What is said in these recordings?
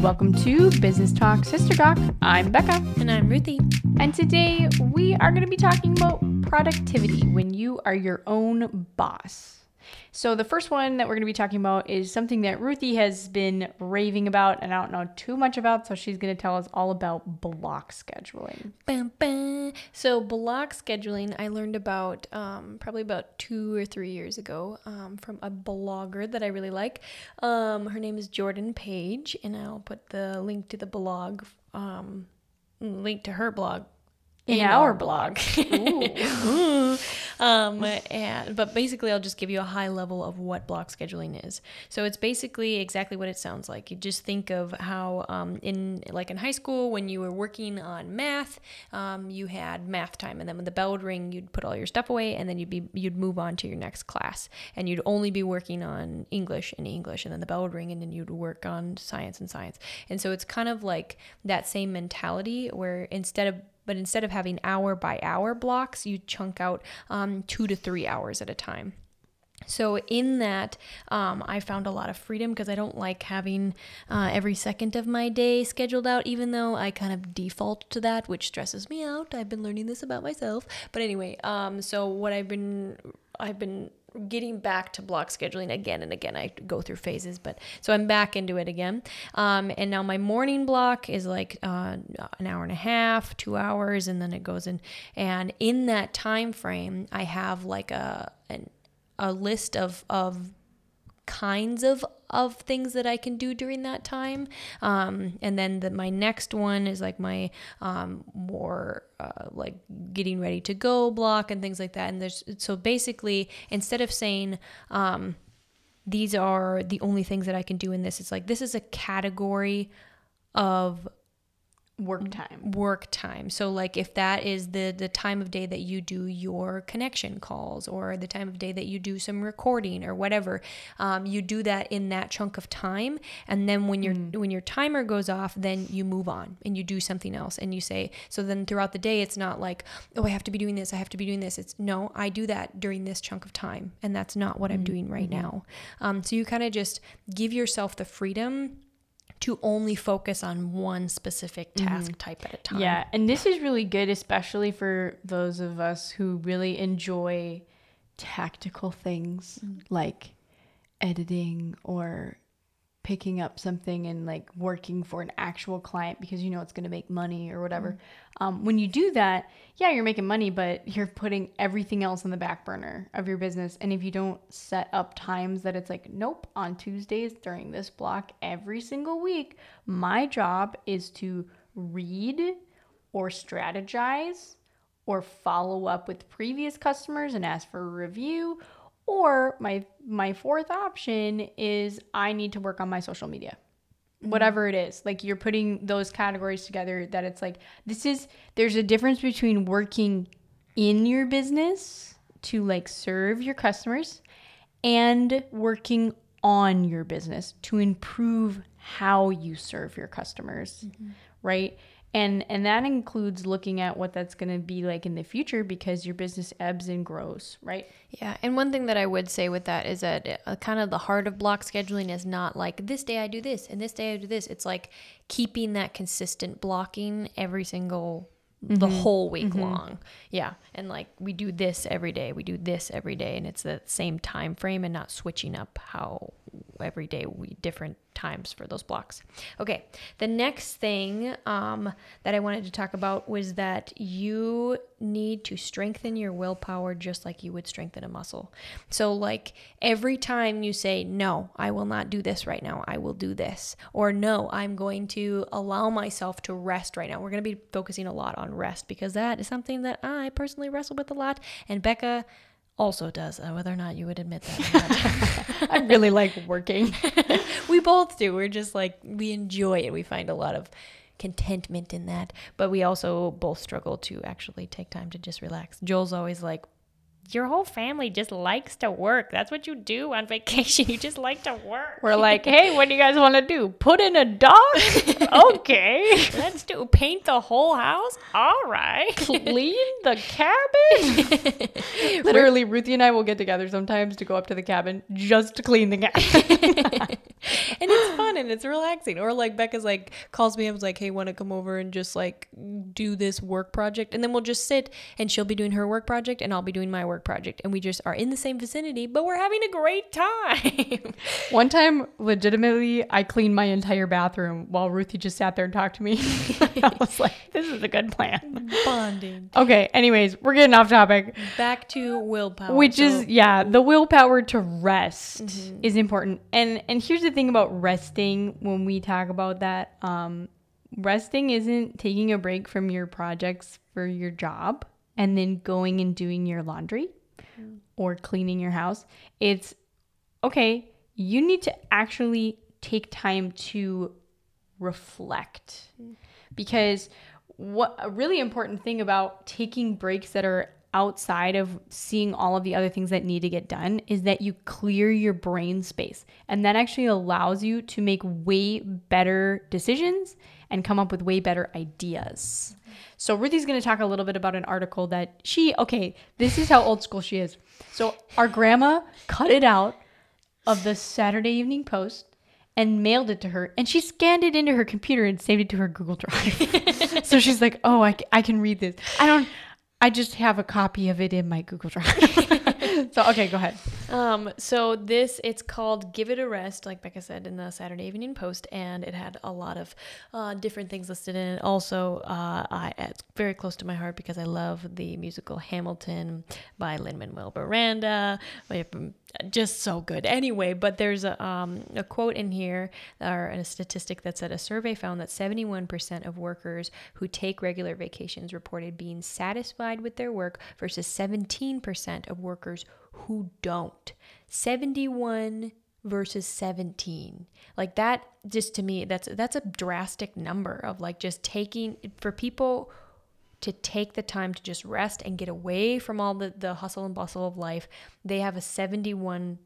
Welcome to Business Talk Sister Talk. I'm Becca. And I'm Ruthie. And today we are going to be talking about productivity when you are your own boss. So, the first one that we're going to be talking about is something that Ruthie has been raving about and I don't know too much about. So, she's going to tell us all about block scheduling. So, block scheduling, I learned about um, probably about two or three years ago um, from a blogger that I really like. Um, her name is Jordan Page, and I'll put the link to the blog, um, link to her blog in, in our, our blog. blog. um, and, but basically, I'll just give you a high level of what block scheduling is. So it's basically exactly what it sounds like. You just think of how um, in like in high school when you were working on math, um, you had math time, and then when the bell would ring, you'd put all your stuff away, and then you'd be you'd move on to your next class, and you'd only be working on English and English, and then the bell would ring, and then you'd work on science and science. And so it's kind of like that same mentality where instead of but instead of having hour by hour blocks, you chunk out um, two to three hours at a time. So, in that, um, I found a lot of freedom because I don't like having uh, every second of my day scheduled out, even though I kind of default to that, which stresses me out. I've been learning this about myself. But anyway, um, so what I've been, I've been getting back to block scheduling again and again. I go through phases, but so I'm back into it again. Um, and now my morning block is like uh, an hour and a half, two hours, and then it goes in. And in that time frame, I have like a an, a list of of kinds of of things that I can do during that time. Um, and then the, my next one is like my um, more uh, like getting ready to go block and things like that. And there's so basically instead of saying um, these are the only things that I can do in this, it's like this is a category of work time. Work time. So like if that is the the time of day that you do your connection calls or the time of day that you do some recording or whatever um, you do that in that chunk of time. And then when your mm. when your timer goes off then you move on and you do something else. And you say so then throughout the day it's not like oh i have to be doing this i have to be doing this. It's no i do that during this chunk of time. And that's not what mm. i'm doing right mm-hmm. now. Um, so you kind of just give yourself the freedom to only focus on one specific mm-hmm. task mm-hmm. type at a time. Yeah, and this is really good, especially for those of us who really enjoy tactical things mm-hmm. like editing or picking up something and like working for an actual client because you know it's going to make money or whatever. Mm-hmm. Um, when you do that, yeah, you're making money, but you're putting everything else on the back burner of your business. And if you don't set up times that it's like, nope, on Tuesdays during this block every single week, my job is to read or strategize or follow up with previous customers and ask for a review or my my fourth option is I need to work on my social media. Mm-hmm. Whatever it is. Like you're putting those categories together that it's like this is there's a difference between working in your business to like serve your customers and working on your business to improve how you serve your customers. Mm-hmm. Right? And and that includes looking at what that's going to be like in the future because your business ebbs and grows right yeah and one thing that i would say with that is that uh, kind of the heart of block scheduling is not like this day i do this and this day i do this it's like keeping that consistent blocking every single mm-hmm. the whole week mm-hmm. long yeah and like we do this every day we do this every day and it's the same time frame and not switching up how every day we different times for those blocks. Okay, the next thing um, that I wanted to talk about was that you need to strengthen your willpower just like you would strengthen a muscle. So, like every time you say, No, I will not do this right now, I will do this, or No, I'm going to allow myself to rest right now. We're going to be focusing a lot on rest because that is something that I personally wrestle with a lot. And Becca, also does, uh, whether or not you would admit that. I really like working. we both do. We're just like, we enjoy it. We find a lot of contentment in that. But we also both struggle to actually take time to just relax. Joel's always like, your whole family just likes to work. That's what you do on vacation. You just like to work. We're like, hey, what do you guys want to do? Put in a dog? okay. Let's do paint the whole house. All right. Clean the cabin? Literally, Ruthie and I will get together sometimes to go up to the cabin just to clean the cabin. and it's fun and it's relaxing. Or like Becca's like calls me up was like, "Hey, want to come over and just like do this work project?" And then we'll just sit and she'll be doing her work project and I'll be doing my work project, and we just are in the same vicinity, but we're having a great time. One time, legitimately, I cleaned my entire bathroom while Ruthie just sat there and talked to me. I was like, "This is a good plan." Bonding. Okay. Anyways, we're getting off topic. Back to willpower, which So- is yeah the willpower to rest is important and and here's the thing about resting when we talk about that um resting isn't taking a break from your projects for your job and then going and doing your laundry mm. or cleaning your house it's okay you need to actually take time to reflect. Mm. Because what a really important thing about taking breaks that are outside of seeing all of the other things that need to get done is that you clear your brain space. And that actually allows you to make way better decisions and come up with way better ideas. So Ruthie's going to talk a little bit about an article that she okay, this is how old school she is. So our grandma cut it out of the Saturday Evening Post and mailed it to her and she scanned it into her computer and saved it to her Google Drive. so she's like, "Oh, I, I can read this. I don't I just have a copy of it in my Google Drive." so okay, go ahead. Um, so this it's called "Give It a Rest," like Becca said in the Saturday Evening Post, and it had a lot of uh, different things listed in it. Also, uh, I it's very close to my heart because I love the musical Hamilton by Lin Manuel Miranda. Just so good. Anyway, but there's a um, a quote in here or a statistic that said a survey found that 71% of workers who take regular vacations reported being satisfied with their work versus 17% of workers who don't. 71 versus 17. Like that just to me that's that's a drastic number of like just taking for people to take the time to just rest and get away from all the, the hustle and bustle of life. They have a 71%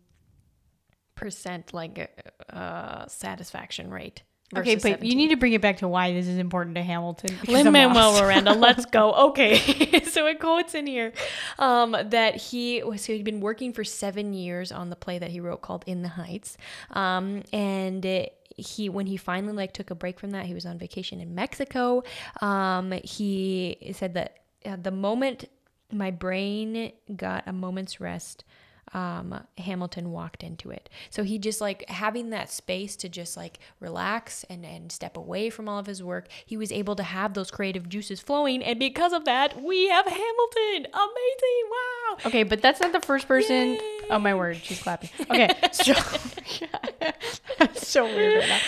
like uh, satisfaction rate. Okay, but you need to bring it back to why this is important to Hamilton. Lin Manuel. Miranda, let's go. Okay, so it quotes in here um, that he so he'd been working for seven years on the play that he wrote called In the Heights, um, and it, he when he finally like took a break from that, he was on vacation in Mexico. Um, he said that uh, the moment my brain got a moment's rest um, Hamilton walked into it. So he just like having that space to just like relax and, and step away from all of his work. He was able to have those creative juices flowing. And because of that, we have Hamilton. Amazing. Wow. Okay, but that's not the first person. Yay. Oh my word, she's clapping. Okay, so that's so weird right now.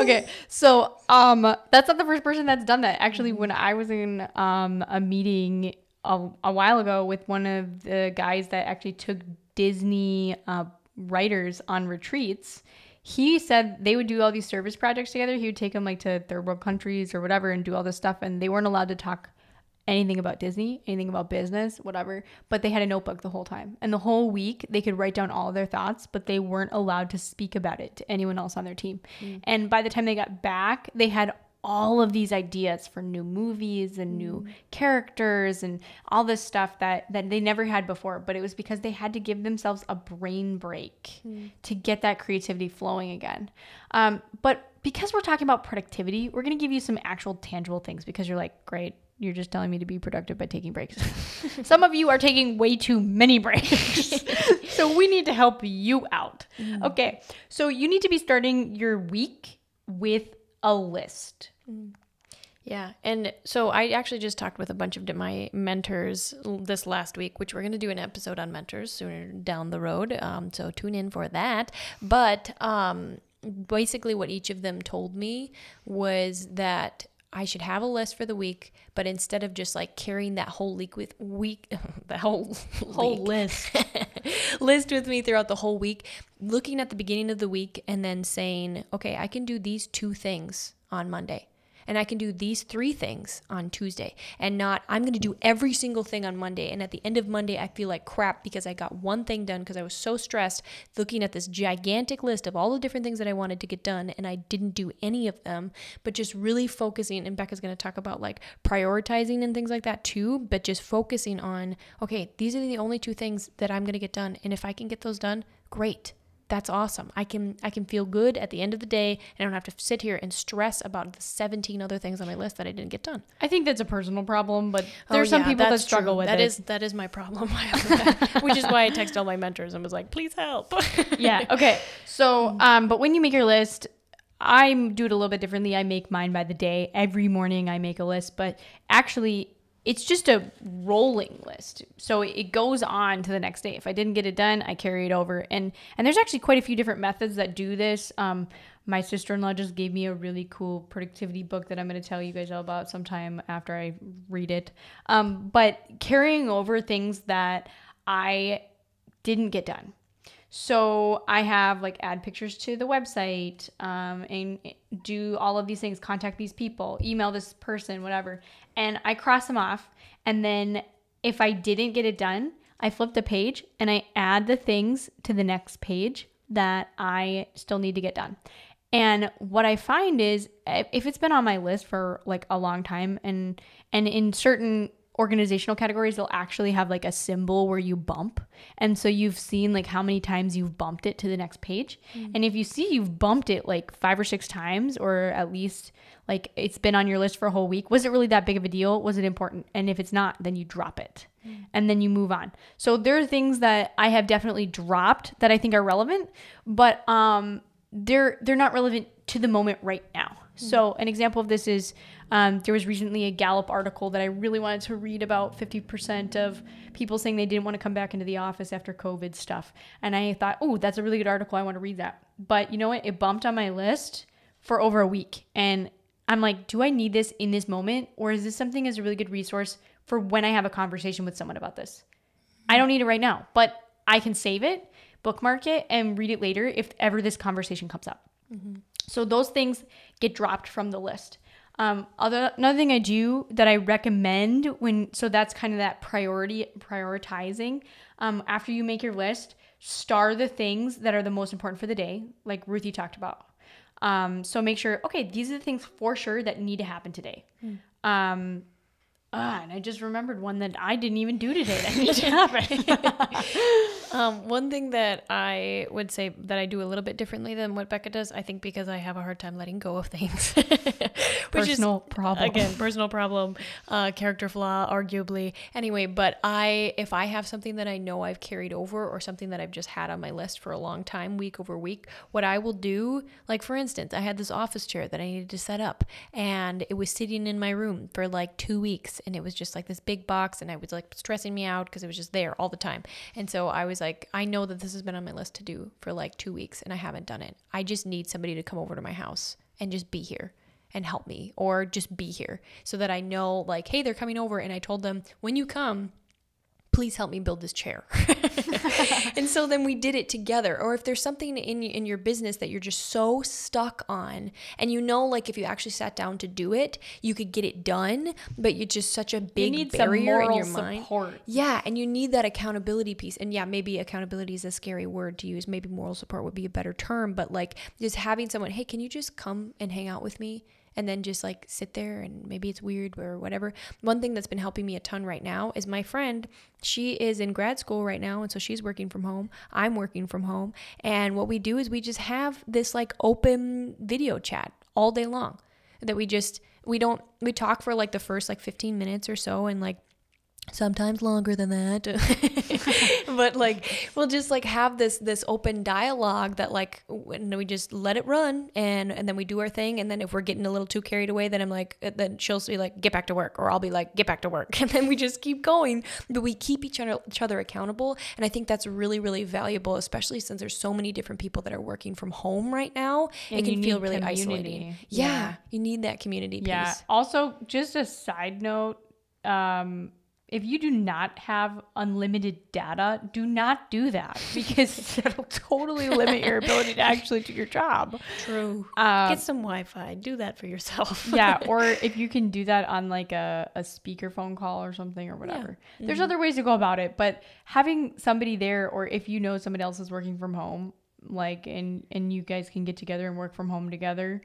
Okay, so um, that's not the first person that's done that. Actually, when I was in um a meeting a, a while ago with one of the guys that actually took Disney uh, writers on retreats. He said they would do all these service projects together. He would take them like to third world countries or whatever and do all this stuff, and they weren't allowed to talk anything about Disney, anything about business, whatever. But they had a notebook the whole time. And the whole week they could write down all their thoughts, but they weren't allowed to speak about it to anyone else on their team. And by the time they got back, they had all of these ideas for new movies and new mm. characters and all this stuff that that they never had before but it was because they had to give themselves a brain break mm. to get that creativity flowing again um, but because we're talking about productivity we're going to give you some actual tangible things because you're like great you're just telling me to be productive by taking breaks. Some of you are taking way too many breaks. so we need to help you out. Mm. Okay. So you need to be starting your week with a list. Yeah. And so I actually just talked with a bunch of my mentors this last week, which we're going to do an episode on mentors sooner down the road. Um, so tune in for that. But um, basically, what each of them told me was that I should have a list for the week, but instead of just like carrying that whole week with week, the whole Whole list. list with me throughout the whole week, looking at the beginning of the week and then saying, okay, I can do these two things on Monday. And I can do these three things on Tuesday and not I'm going to do every single thing on Monday. And at the end of Monday I feel like crap because I got one thing done because I was so stressed looking at this gigantic list of all the different things that I wanted to get done and I didn't do any of them but just really focusing and Becca's going to talk about like prioritizing and things like that too but just focusing on okay these are the only two things that I'm going to get done. And if I can get those done great that's awesome. I can I can feel good at the end of the day and I don't have to sit here and stress about the 17 other things on my list that I didn't get done. I think that's a personal problem, but there's oh, some yeah, people that struggle true. with that it. Is, that is my problem. Which is why I text all my mentors and was like, "Please help." yeah. Okay. So, um but when you make your list, I do it a little bit differently. I make mine by the day. Every morning I make a list, but actually it's just a rolling list. So it goes on to the next day. If I didn't get it done, I carry it over. And and there's actually quite a few different methods that do this. Um, my sister-in-law just gave me a really cool productivity book that I'm going to tell you guys all about sometime after I read it. Um, but carrying over things that I didn't get done. So I have like add pictures to the website um, and do all of these things, contact these people, email this person, whatever and I cross them off. And then if I didn't get it done, I flip the page and I add the things to the next page that I still need to get done. And what I find is if it's been on my list for like a long time and and in certain organizational categories they'll actually have like a symbol where you bump. And so you've seen like how many times you've bumped it to the next page. Mm-hmm. and if you see you've bumped it like five or six times or at least like it's been on your list for a whole week was it really that big of a deal? Was it important? And if it's not then you drop it. Mm-hmm. and then you move on. So there are things that i have definitely dropped that i think are relevant but um they're they're not relevant to the moment right now mm-hmm. so an example of this is um, there was recently a Gallup article that I really wanted to read about 50% of people saying they didn't want to come back into the office after COVID stuff. And I thought, oh, that's a really good article. I want to read that. But you know what? It bumped on my list for over a week. And I'm like, do I need this in this moment? Or is this something as a really good resource for when I have a conversation with someone about this? I don't need it right now, but I can save it, bookmark it, and read it later if ever this conversation comes up. Mm-hmm. So those things get dropped from the list. Um, other another thing I do that I recommend when so that's kind of that priority prioritizing. Um, after you make your list, star the things that are the most important for the day, like Ruthie talked about. Um, so make sure okay, these are the things for sure that need to happen today. Mm. Um, Ah, and I just remembered one that I didn't even do today that needs to happen. um, one thing that I would say that I do a little bit differently than what Becca does, I think because I have a hard time letting go of things. personal is, problem. Again, personal problem, uh, character flaw, arguably. Anyway, but I, if I have something that I know I've carried over or something that I've just had on my list for a long time, week over week, what I will do, like for instance, I had this office chair that I needed to set up and it was sitting in my room for like two weeks and it was just like this big box and I was like stressing me out because it was just there all the time. And so I was like, I know that this has been on my list to do for like two weeks and I haven't done it. I just need somebody to come over to my house and just be here and help me or just be here so that I know like, hey, they're coming over. And I told them, when you come, please help me build this chair. and so then we did it together. Or if there's something in in your business that you're just so stuck on and you know like if you actually sat down to do it, you could get it done, but you're just such a big barrier in your mind. Support. Yeah, and you need that accountability piece. And yeah, maybe accountability is a scary word to use. Maybe moral support would be a better term, but like just having someone, "Hey, can you just come and hang out with me?" And then just like sit there and maybe it's weird or whatever. One thing that's been helping me a ton right now is my friend, she is in grad school right now and so she's working from home. I'm working from home. And what we do is we just have this like open video chat all day long that we just we don't we talk for like the first like 15 minutes or so and like sometimes longer than that. But like we'll just like have this this open dialogue that like and we just let it run and and then we do our thing. And then if we're getting a little too carried away then i'm like uh, then she'll be like get back to work or i'll be like get back to work. And then we just keep going. But we keep each other each other accountable. And i think that's really really valuable especially since there's so many different people that are working from home right now. And it can feel really community. isolating. Yeah, yeah, you need that community piece. Yeah also just a side note um if you do not have unlimited data, do not do that because that'll totally limit your ability to actually do your job. True. Um, Get some Wi-Fi. Do that for yourself. yeah, or if you can do that on like a, a speakerphone call or something or whatever. There's other ways to go about it, but having somebody there or if you know somebody else is working from home, like and and you guys can get together and work from home together.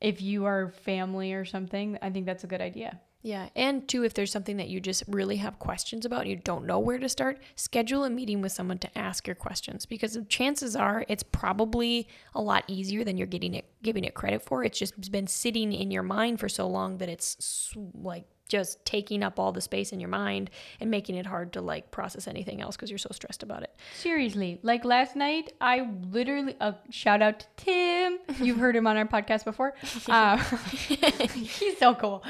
If you are family or something, I think that's a good idea. Yeah, and two, if there's something that you just really have questions about and you don't know where to start, schedule a meeting with someone to ask your questions because chances are it's probably a lot easier than you're getting it giving it credit for. It's just been sitting in your mind for so long that it's like just taking up all the space in your mind and making it hard to like process anything else because you're so stressed about it. Seriously, like last night, I literally uh, shout out to Tim. You've heard him on our podcast before. Uh, he's so cool.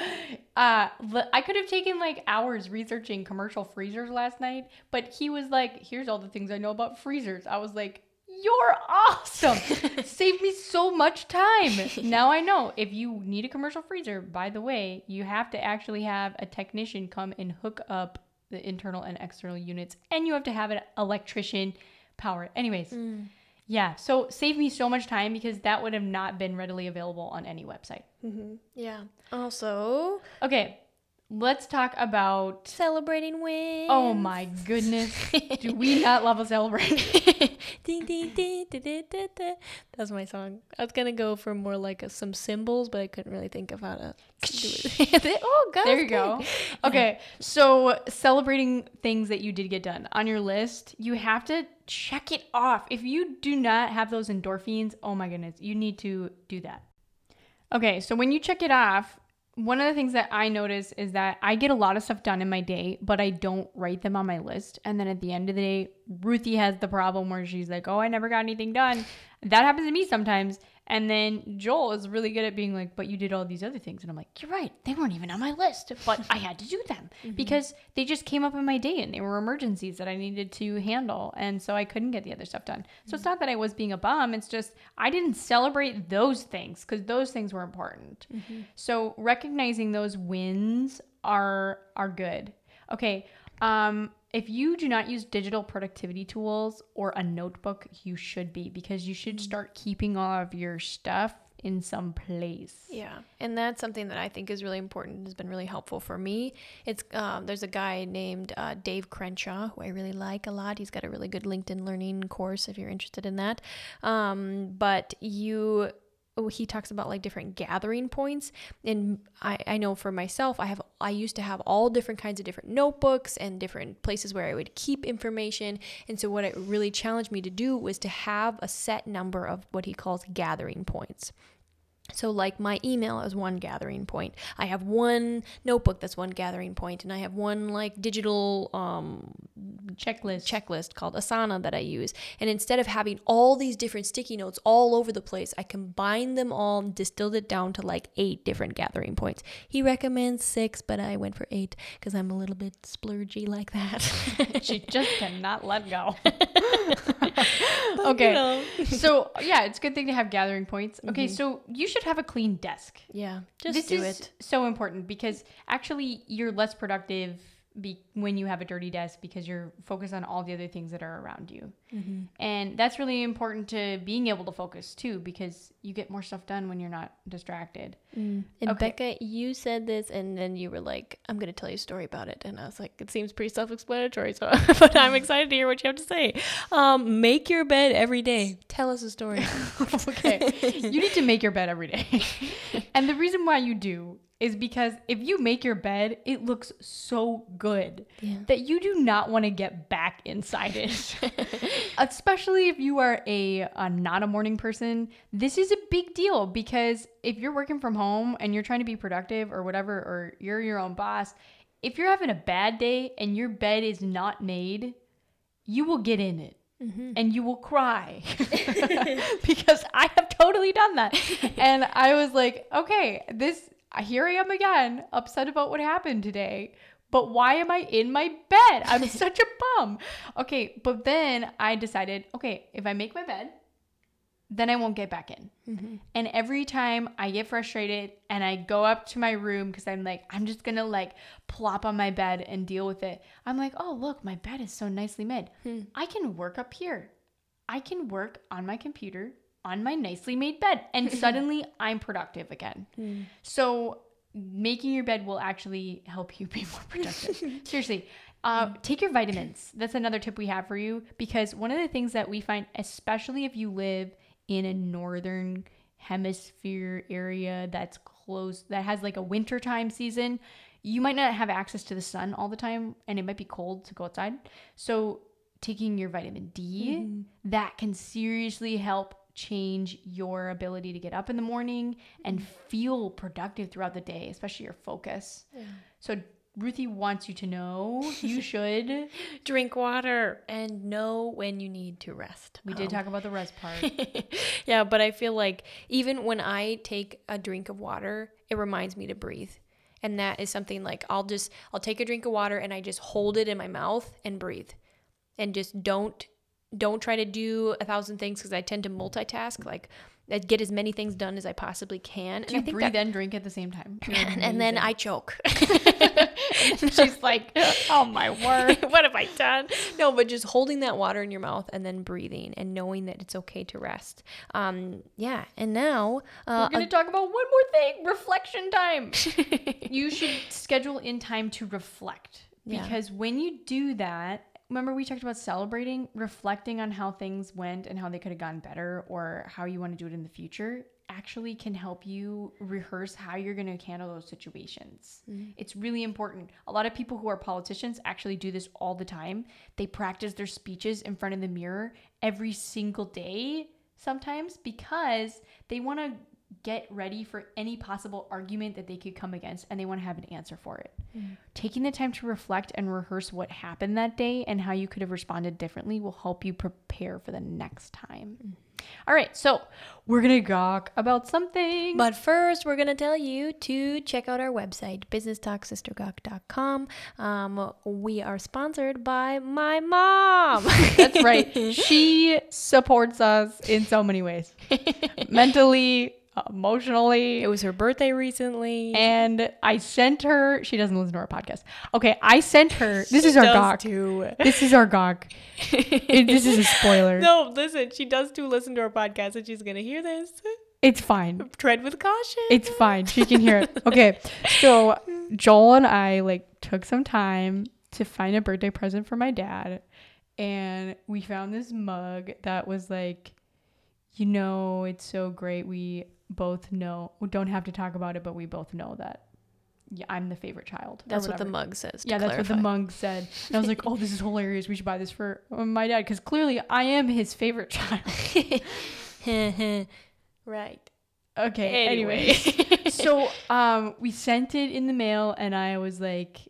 Uh, I could have taken like hours researching commercial freezers last night, but he was like, "Here's all the things I know about freezers." I was like. You're awesome. Saved me so much time. Now I know if you need a commercial freezer, by the way, you have to actually have a technician come and hook up the internal and external units, and you have to have an electrician power it. Anyways, mm. yeah, so save me so much time because that would have not been readily available on any website. Mm-hmm. Yeah. Also, Okay, let's talk about. celebrating wins. Oh my goodness. Do we not love a celebration? That's my song. I was gonna go for more like a, some cymbals, but I couldn't really think of how to do it. oh, God, There you go. Okay, so celebrating things that you did get done on your list, you have to check it off. If you do not have those endorphins, oh my goodness, you need to do that. Okay, so when you check it off, one of the things that I notice is that I get a lot of stuff done in my day, but I don't write them on my list. And then at the end of the day, Ruthie has the problem where she's like, oh, I never got anything done. That happens to me sometimes. And then Joel is really good at being like, but you did all these other things. And I'm like, you're right. They weren't even on my list, but I had to do them mm-hmm. because they just came up in my day and they were emergencies that I needed to handle. And so I couldn't get the other stuff done. So it's mm-hmm. not that I was being a bum. It's just I didn't celebrate those things because those things were important. Mm-hmm. So recognizing those wins are are good. Okay. Um, if you do not use digital productivity tools or a notebook, you should be because you should start keeping all of your stuff in some place. Yeah, and that's something that I think is really important. Has been really helpful for me. It's um, there's a guy named uh, Dave Crenshaw who I really like a lot. He's got a really good LinkedIn Learning course if you're interested in that. Um, but you. He talks about like different gathering points, and I, I know for myself, I have I used to have all different kinds of different notebooks and different places where I would keep information. And so, what it really challenged me to do was to have a set number of what he calls gathering points. So, like my email is one gathering point. I have one notebook that's one gathering point, and I have one like digital um, Checklist. checklist called Asana that I use. And instead of having all these different sticky notes all over the place, I combined them all and distilled it down to like eight different gathering points. He recommends six, but I went for eight because I'm a little bit splurgy like that. she just cannot let go. you okay. know. so yeah, it's a good thing to have gathering points. Okay, mm-hmm. so you should have a clean desk. yeah, just this do is it. so important because actually you're less productive be- when you have a dirty desk because you're focused on all the other things that are around you. Mm-hmm. And that's really important to being able to focus too because you get more stuff done when you're not distracted. And Okay. Becca, you said this, and then you were like, "I'm going to tell you a story about it," and I was like, "It seems pretty self-explanatory." So, but I'm excited to hear what you have to say. Um, make your bed every day. Tell us a story. okay. you need to make your bed every day. and the reason why you do is because if you make your bed, it looks so good Yeah. that you do not want to get back inside it. Especially if you are a, a not a morning person, this is a big deal because if you're working from home and you're trying to be productive or whatever or you're your own boss, if you're having a bad day and your bed is not made, you will get in it mm-hmm. and you will cry because I have totally done that. And I was like, okay, this here I am again, upset about what happened today. But why am I in my bed? I'm such a bum. Okay, but then I decided, okay, if I make my bed, then I won't get back in. Mm-hmm. And every time I get frustrated and I go up to my room because I'm like, I'm just gonna like plop on my bed and deal with it. I'm like, oh, look, my bed is so nicely made. Hmm. I can work up here. I can work on my computer on my nicely made bed. And suddenly I'm productive again. So making your bed will actually help you be more productive. Seriously. Uh, take your vitamins. That's another tip we have for you because one of the things that we find, especially if you live in a northern hemisphere area that's close, that has like a wintertime season, you might not have access to the sun all the time and it might be cold to go outside. So, taking your vitamin D, that can seriously help change your ability to get up in the morning and feel productive throughout the day, especially your focus. So Ruthie wants you to know you should. Drink water and know when you need to rest. We did Um, talk about the rest part. yeah, but I feel like even when I take a drink of water, it reminds me to breathe. And that is something like I'll just I'll take a drink of water and I just hold it in my mouth and breathe. And just don't don't try to do a thousand things because I tend to multitask like I get as many things done as I possibly can. And Do you I think breathe that, and drink at the same time? and, and then I choke. She's like, oh my word. what have I done? No, but just holding that water in your mouth and then breathing and knowing that it's okay to rest. Um, yeah. And now, uh, We're going to talk about one more thing reflection time. you should schedule in time to reflect Yeah. because when you do that, remember we talked about celebrating, reflecting on how things went and how they could have gone better or how you want to do it in the future actually can help you rehearse how you're going to handle those situations. Mm-hmm. It's really important. A lot of people who are politicians actually do this all the time. They practice their speeches in front of the mirror every single day sometimes because they want to get ready for any possible argument that they could come against and they want to have an answer for it. Taking the time to reflect and rehearse what happened that day and how you could have responded differently will help you prepare for the next time. All right, so we're going to talk about something. But first, we're going to tell you to check out our website, businesstalksistergawk.com. Um, we are sponsored by my mom. That's right. She supports us in so many ways mentally, emotionally. it was her birthday recently. and I sent her. She doesn't listen to our podcast. Okay, I sent her. This is our gawk. too. This is our gawk. It- this is a spoiler. No, listen, she does too listen to our podcast and she's going to hear this. It's fine. Tread with caution. It's fine. She can hear it. Okay, so Joel and I like took some time to find a birthday present for my dad, and we found this mug that was like, you know, it's so great. We both know. We don't have to talk about it, but we both know that. Yeah, I'm the favorite child. That's what the mug says. Yeah, that's what the mug said. And I was like, oh, this is hilarious. We should buy this for uh, my dad because clearly I am his favorite child. right. Okay. Anyway. Anyway, so um, we sent it in the mail, and I was like,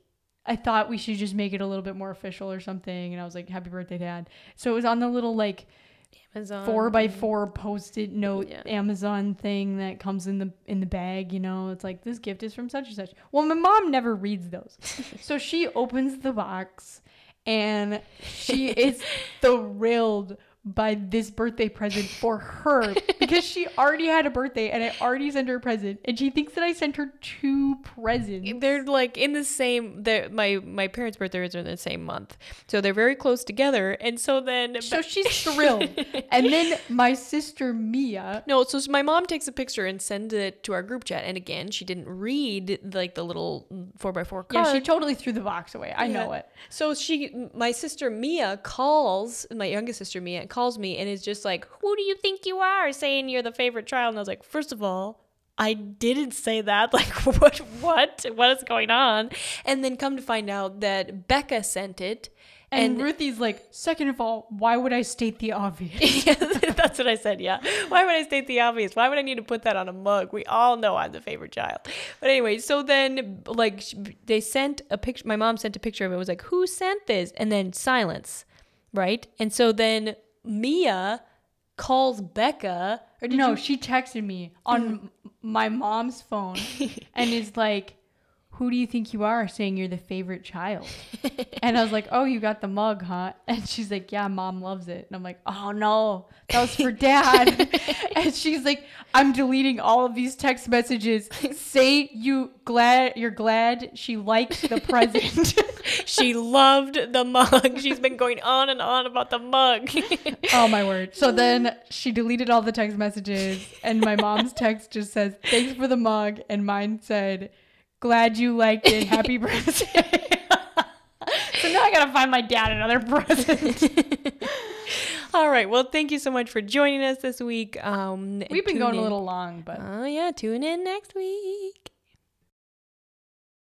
I thought we should just make it a little bit more official or something. And I was like, happy birthday, dad. So it was on the little like Amazon. four by four post-it note Yeah. Amazon thing that comes in the in the bag. You know, it's like this gift is from such and such. Well, my mom never reads those, so she opens the box and she is thrilled by this birthday present for her because she already had a birthday and I already sent her a present and she thinks that I sent her two presents. They're like in the same. They're, my my parents' birthdays are in the same month, so they're very close together. And so then, So she's thrilled. and then my sister Mia no, so my mom takes a picture and sends it to our group chat. And again, she didn't read like the little four by four card. Yeah, she totally threw the box away. I know it. So she, my sister Mia, calls my youngest sister Mia calls me and is just like, "Who do you think you are?" Saying you're the favorite child, and I was like, first of all. I didn't say that. Like, what? What? What is going on? And then come to find out that Becca sent it, And, and, Ruthie's like, second of all, why would I state the obvious? Yeah, that's what I said. Yeah. Why would I state the obvious? Why would I need to put that on a mug? We all know I'm the favorite child. But anyway, so then like they sent a picture. My mom sent a picture of it. it was like, who sent this? And then silence, right? And so then Mia calls Becca. Or no, you? she texted me on my mom's phone and is like, who do you think you are saying you're the favorite child? and I was like, oh, you got the mug, huh? And she's like, yeah, mom loves it. And I'm like, oh no, that was for dad. and she's like, I'm deleting all of these text messages. Say you glad you're glad she liked the present. she loved the mug. She's been going on and on about the mug. oh my word. So then she deleted all the text messages and my mom's text just says, Thanks for the mug. And mine said, Glad you liked it. Happy birthday. so now I gotta find my dad another present. All right. Well, thank you so much for joining us this week. Um, We've been going in. a little long, but oh yeah, tune in next week.